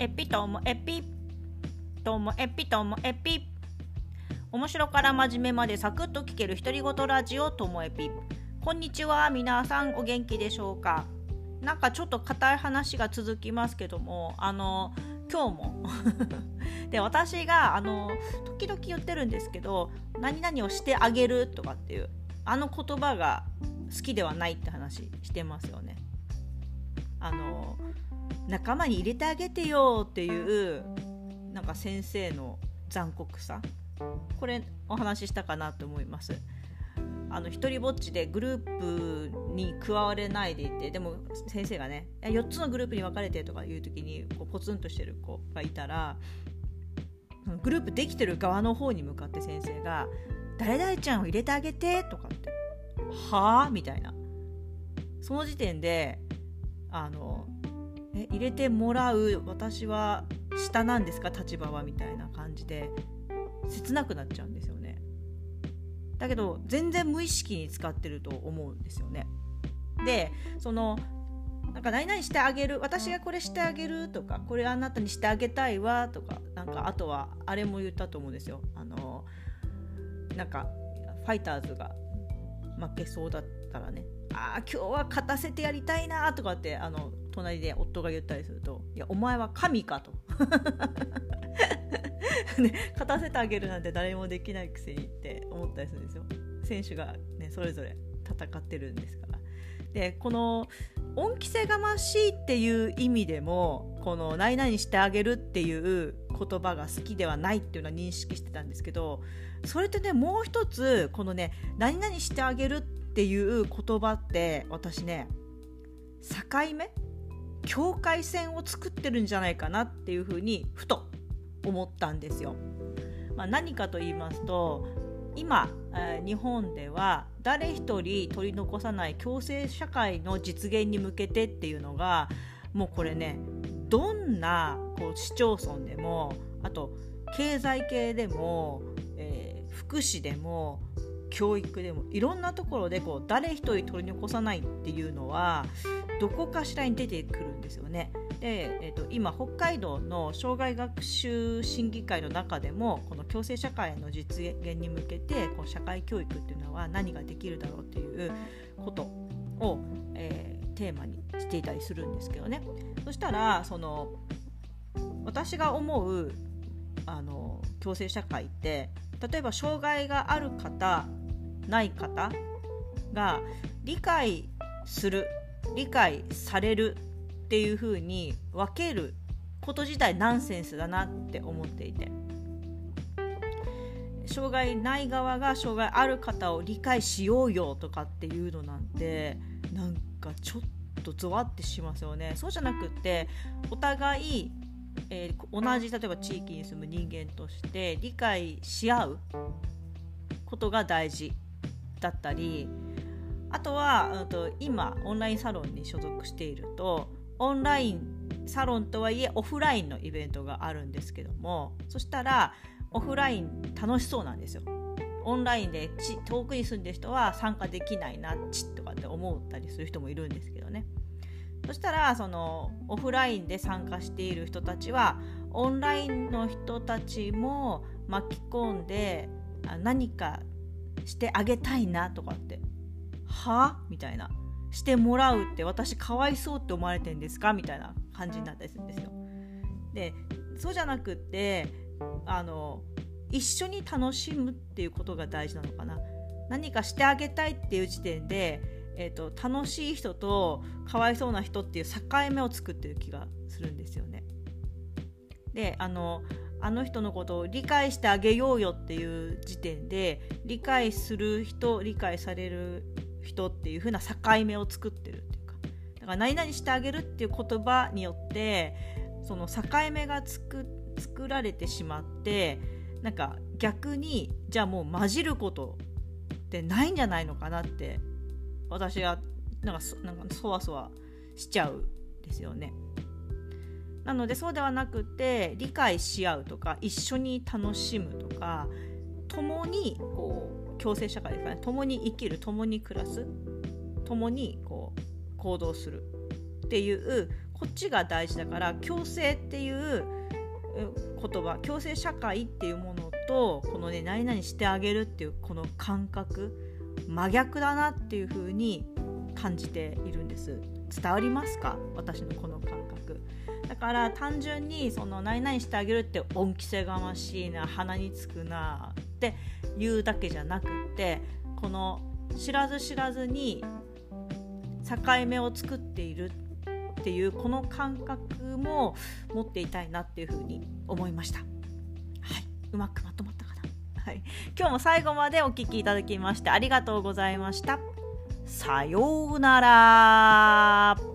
エピともエピともエピともエピ。面白から真面目までサクッと聞ける独り言ラジオともエピ。こんにちは皆さんお元気でしょうか？なんかちょっと硬い話が続きますけどもあの今日も。で私があの時々言ってるんですけど何々をしてあげるとかっていうあの言葉が好きではないって話してますよね。あの仲間に入れてあげてよっていうなんか先生の残酷さ。これお話ししたかなと思います。あの一人ぼっちでグループに加われないでいてでも先生がね4つのグループに分かれてとかいう時にこうポツンとしてる子がいたらグループできてる側の方に向かって先生が「誰々ちゃんを入れてあげて」とかって「はあ?」みたいな。その時点であのえ入れてもらう私は下なんですか？立場は？みたいな感じで。切なくなっちゃうんですよね。だけど全然無意識に使ってると思うんですよね。でそのなんか何々してあげる私がこれしてあげるとかこれあなたにしてあげたいわとかなんかあとはあれも言ったと思うんですよ。あのなんかファイターズが負けそうだったらねああ今日は勝たせてやりたいなとかってあの隣で夫が言ったりすると「いやお前は神か」と ね、勝たせてあげるなんて誰もできないくせにって思ったりするんですよ。選手が、ね、それぞれ戦ってるんですから。でこの恩着せがましいっていう意味でもこの「何々してあげる」っていう言葉が好きではないっていうのは認識してたんですけどそれってねもう一つこのね「何々してあげる」っていう言葉って私ね境目？境界線を作ってるんじゃないかなっていうふうにふと思ったんですよ。まあ、何かと言いますと今、えー、日本では誰一人取り残さない共生社会の実現に向けてっていうのがもうこれねどんなこう市町村でもあと経済系でも、えー、福祉でも教育でもいろんなところでこう誰一人取り残さないっていうのはどこかしらに出てくるんですよね。で、えーと、今北海道の障害学習審議会の中でもこの共生社会の実現に向けてこう社会教育っていうのは何ができるだろうっていうことを、えー、テーマにしていたりするんですけどねそしたらその私が思うあの共生社会って例えば障害がある方ない方が理解する理解されるっていう風に分けること自体ナンセンスだなって思っていて。障害ない側が障害ある方を理解しようよとかっていうのなんてなんかちょっとゾワってしますよね。そうじゃなくってお互い、えー、同じ例えば地域に住む人間として理解し合うことが大事。だったりあとはと今オンラインサロンに所属しているとオンラインサロンとはいえオフラインのイベントがあるんですけどもそしたらオフライン楽しそうなんですよ。オンラインでち遠くに住んでる人は参加できないなちとかって思ったりする人もいるんですけどね。そしたらそのオフラインで参加している人たちはオンラインの人たちも巻き込んで何かしてあげたいなとかっては？みたいなしてもらうって私かわいそうって思われてんですか？みたいな感じになったりするんですよ。でそうじゃなくってあの一緒に楽しむっていうことが大事なのかな。何かしてあげたいっていう時点で、えーと、楽しい人とかわいそうな人っていう境目を作ってる気がするんですよね。であのあの人のことを理解してあげようよっていう時点で理解する人理解される人っていう風な境目を作ってるっていうかだから何々してあげるっていう言葉によってその境目が作作られてしまってなんか逆にじゃあもう混じることってないんじゃないのかなって私はなんかそなんかそわそわしちゃうですよね。なのでそうではなくて理解し合うとか一緒に楽しむとか共にこう共生社会ですかね。共に生きる共に暮らす共にこう行動するっていうこっちが大事だから共生っていう言葉共生社会っていうものとこのね何々してあげるっていうこの感覚真逆だなっていう風に感じているんです。伝わりますか？私のこの感覚。から単純にその何々してあげるって恩着せがましいな鼻につくなって言うだけじゃなくってこの知らず知らずに境目を作っているっていうこの感覚も持っていたいなっていうふうに思いました。はい、うまくまとまったかな。はい、今日も最後までお聴きいただきましてありがとうございました。さようなら。